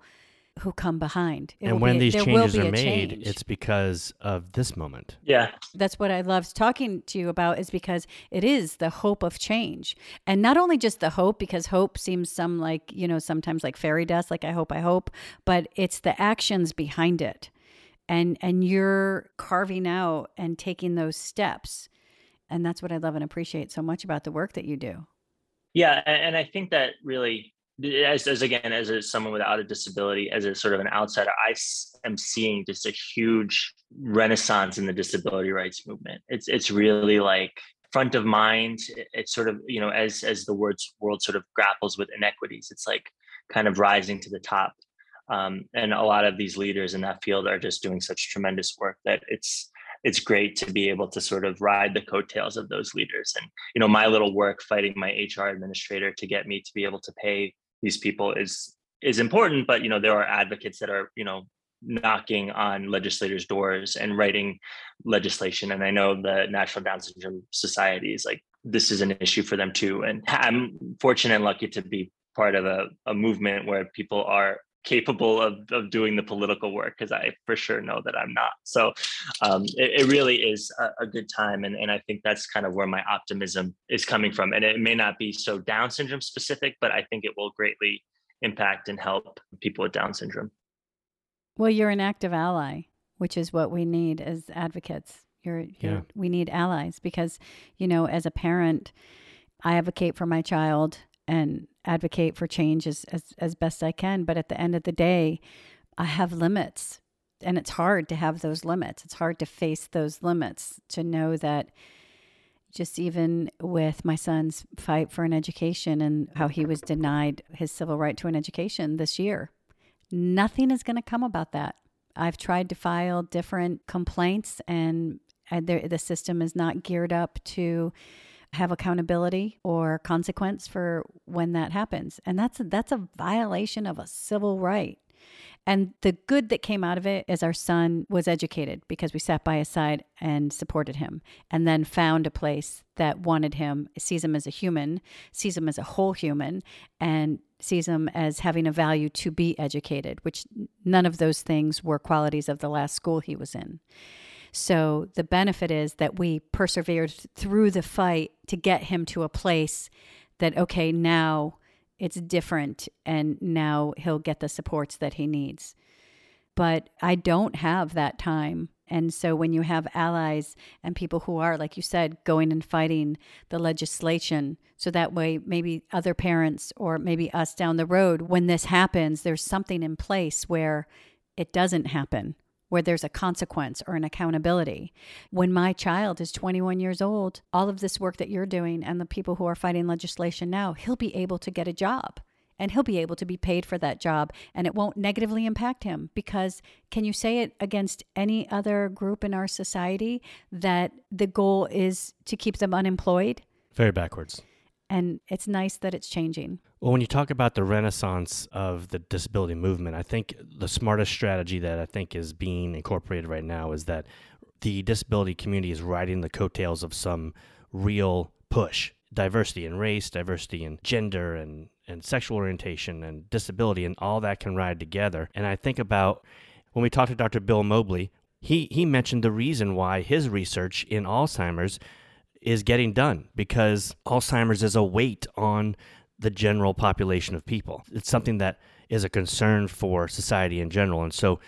who come behind. It and when be, these changes are made, change. it's because of this moment. Yeah. That's what I love talking to you about is because it is the hope of change. And not only just the hope, because hope seems some like, you know, sometimes like fairy dust, like I hope, I hope, but it's the actions behind it. And and you're carving out and taking those steps and that's what I love and appreciate so much about the work that you do. Yeah, and I think that really, as, as again, as a, someone without a disability, as a sort of an outsider, I am seeing just a huge renaissance in the disability rights movement. It's it's really like front of mind. It's sort of you know as as the words world sort of grapples with inequities, it's like kind of rising to the top. Um, and a lot of these leaders in that field are just doing such tremendous work that it's it's great to be able to sort of ride the coattails of those leaders. And you know, my little work fighting my HR administrator to get me to be able to pay these people is is important. But you know, there are advocates that are you know knocking on legislators' doors and writing legislation. And I know the National Down Syndrome Society is like this is an issue for them too. And I'm fortunate and lucky to be part of a, a movement where people are capable of, of doing the political work because I for sure know that I'm not. So um, it, it, really is a, a, good time. And, and I think that's kind of where my optimism is coming from. And it may not be so Down syndrome specific, but I think it will greatly impact and help people with Down syndrome. Well, you're an active ally, which is what we need as advocates. You're, you're yeah. we need allies because, you know, as a parent, I advocate for my child and advocate for change as, as, as best I can. But at the end of the day, I have limits. And it's hard to have those limits. It's hard to face those limits, to know that just even with my son's fight for an education and how he was denied his civil right to an education this year. Nothing is going to come about that. I've tried to file different complaints, and the system is not geared up to have accountability or consequence for when that happens. And that's that's a violation of a civil right. And the good that came out of it is our son was educated because we sat by his side and supported him and then found a place that wanted him, sees him as a human, sees him as a whole human, and sees him as having a value to be educated, which none of those things were qualities of the last school he was in. So the benefit is that we persevered through the fight to get him to a place that, okay, now it's different and now he'll get the supports that he needs. But I don't have that time. And so when you have allies and people who are, like you said, going and fighting the legislation, so that way maybe other parents or maybe us down the road, when this happens, there's something in place where it doesn't happen where there's a consequence or an accountability. When my child is 21 years old, all of this work that you're doing and the people who are fighting legislation now, he'll be able to get a job and he'll be able to be paid for that job and it won't negatively impact him because can you say it against any other group in our society that the goal is to keep them unemployed? Very backwards and it's nice that it's changing. Well, when you talk about the renaissance of the disability movement, I think the smartest strategy that I think is being incorporated right now is that the disability community is riding the coattails of some real push. Diversity in race, diversity in gender and, and sexual orientation and disability and all that can ride together. And I think about when we talked to Dr. Bill Mobley, he, he mentioned the reason why his research in Alzheimer's is getting done because Alzheimer's is a weight on the general population of people. It's something that is a concern for society in general. And so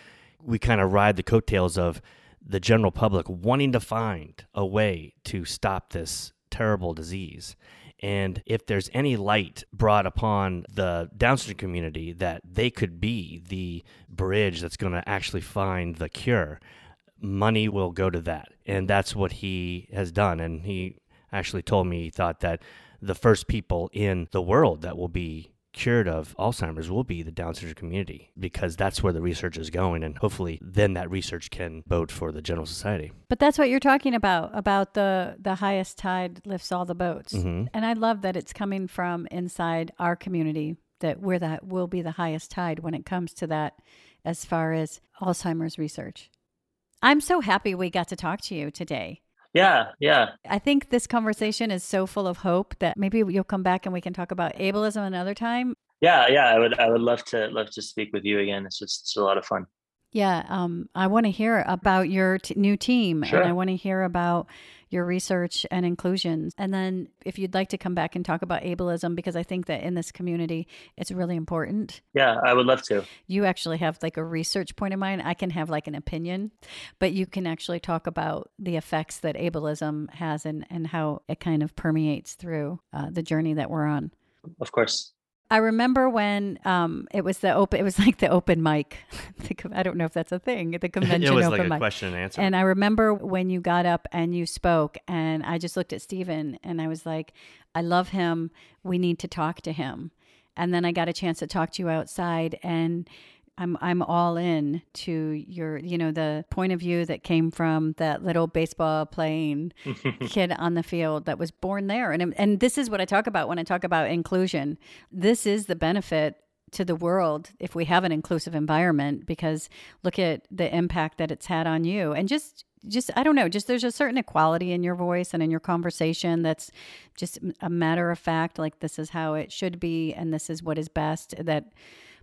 we kind of ride the coattails of the general public wanting to find a way to stop this terrible disease. And if there's any light brought upon the Down syndrome community that they could be the bridge that's going to actually find the cure, money will go to that. And that's what he has done. And he actually told me he thought that the first people in the world that will be cured of Alzheimer's will be the Down syndrome community because that's where the research is going. And hopefully then that research can bode for the general society. But that's what you're talking about, about the, the highest tide lifts all the boats. Mm-hmm. And I love that it's coming from inside our community that we're that will be the highest tide when it comes to that as far as Alzheimer's research. I'm so happy we got to talk to you today. Yeah, yeah. I think this conversation is so full of hope that maybe you'll come back and we can talk about ableism another time. Yeah, yeah. I would I would love to love to speak with you again. It's just it's a lot of fun. Yeah, um, I want to hear about your t- new team, sure. and I want to hear about your research and inclusion. And then, if you'd like to come back and talk about ableism, because I think that in this community, it's really important. Yeah, I would love to. You actually have like a research point of mine. I can have like an opinion, but you can actually talk about the effects that ableism has and, and how it kind of permeates through uh, the journey that we're on. Of course. I remember when um, it was the open. It was *laughs* like the open mic. *laughs* I don't know if that's a thing. The convention *laughs* it was open like a mic. question and answer. And I remember when you got up and you spoke, and I just looked at Stephen and I was like, "I love him. We need to talk to him." And then I got a chance to talk to you outside, and I'm I'm all in to your you know the point of view that came from that little baseball playing *laughs* kid on the field that was born there. And and this is what I talk about when I talk about inclusion. This is the benefit to the world if we have an inclusive environment because look at the impact that it's had on you. And just just I don't know just there's a certain equality in your voice and in your conversation that's just a matter of fact like this is how it should be and this is what is best that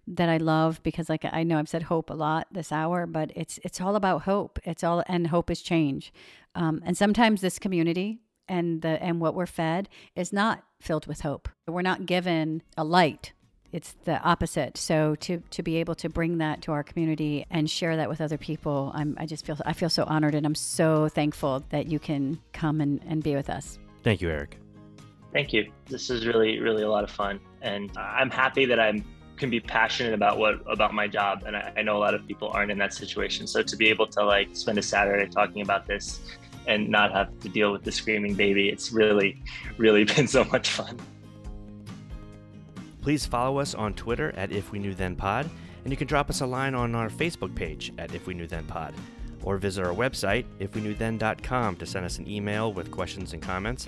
that I love because like I know I've said hope a lot this hour, but it's it's all about hope. It's all and hope is change. Um, and sometimes this community and the and what we're fed is not filled with hope. We're not given a light. It's the opposite. So to to be able to bring that to our community and share that with other people, I'm I just feel I feel so honored and I'm so thankful that you can come and, and be with us. Thank you, Eric. Thank you. This is really, really a lot of fun. And I'm happy that I'm can be passionate about what about my job and I, I, know a lot of people aren't in that situation so to be able to like spend a saturday talking about this and not have to deal with the screaming baby. It's really, really *laughs* been so much fun. Please follow us on Twitter at If We Knew Then Pod, and you can drop us a line on our Facebook page at If We Knew Then Pod, or visit our website, ifweknewthen.com, to send us an email with questions and comments.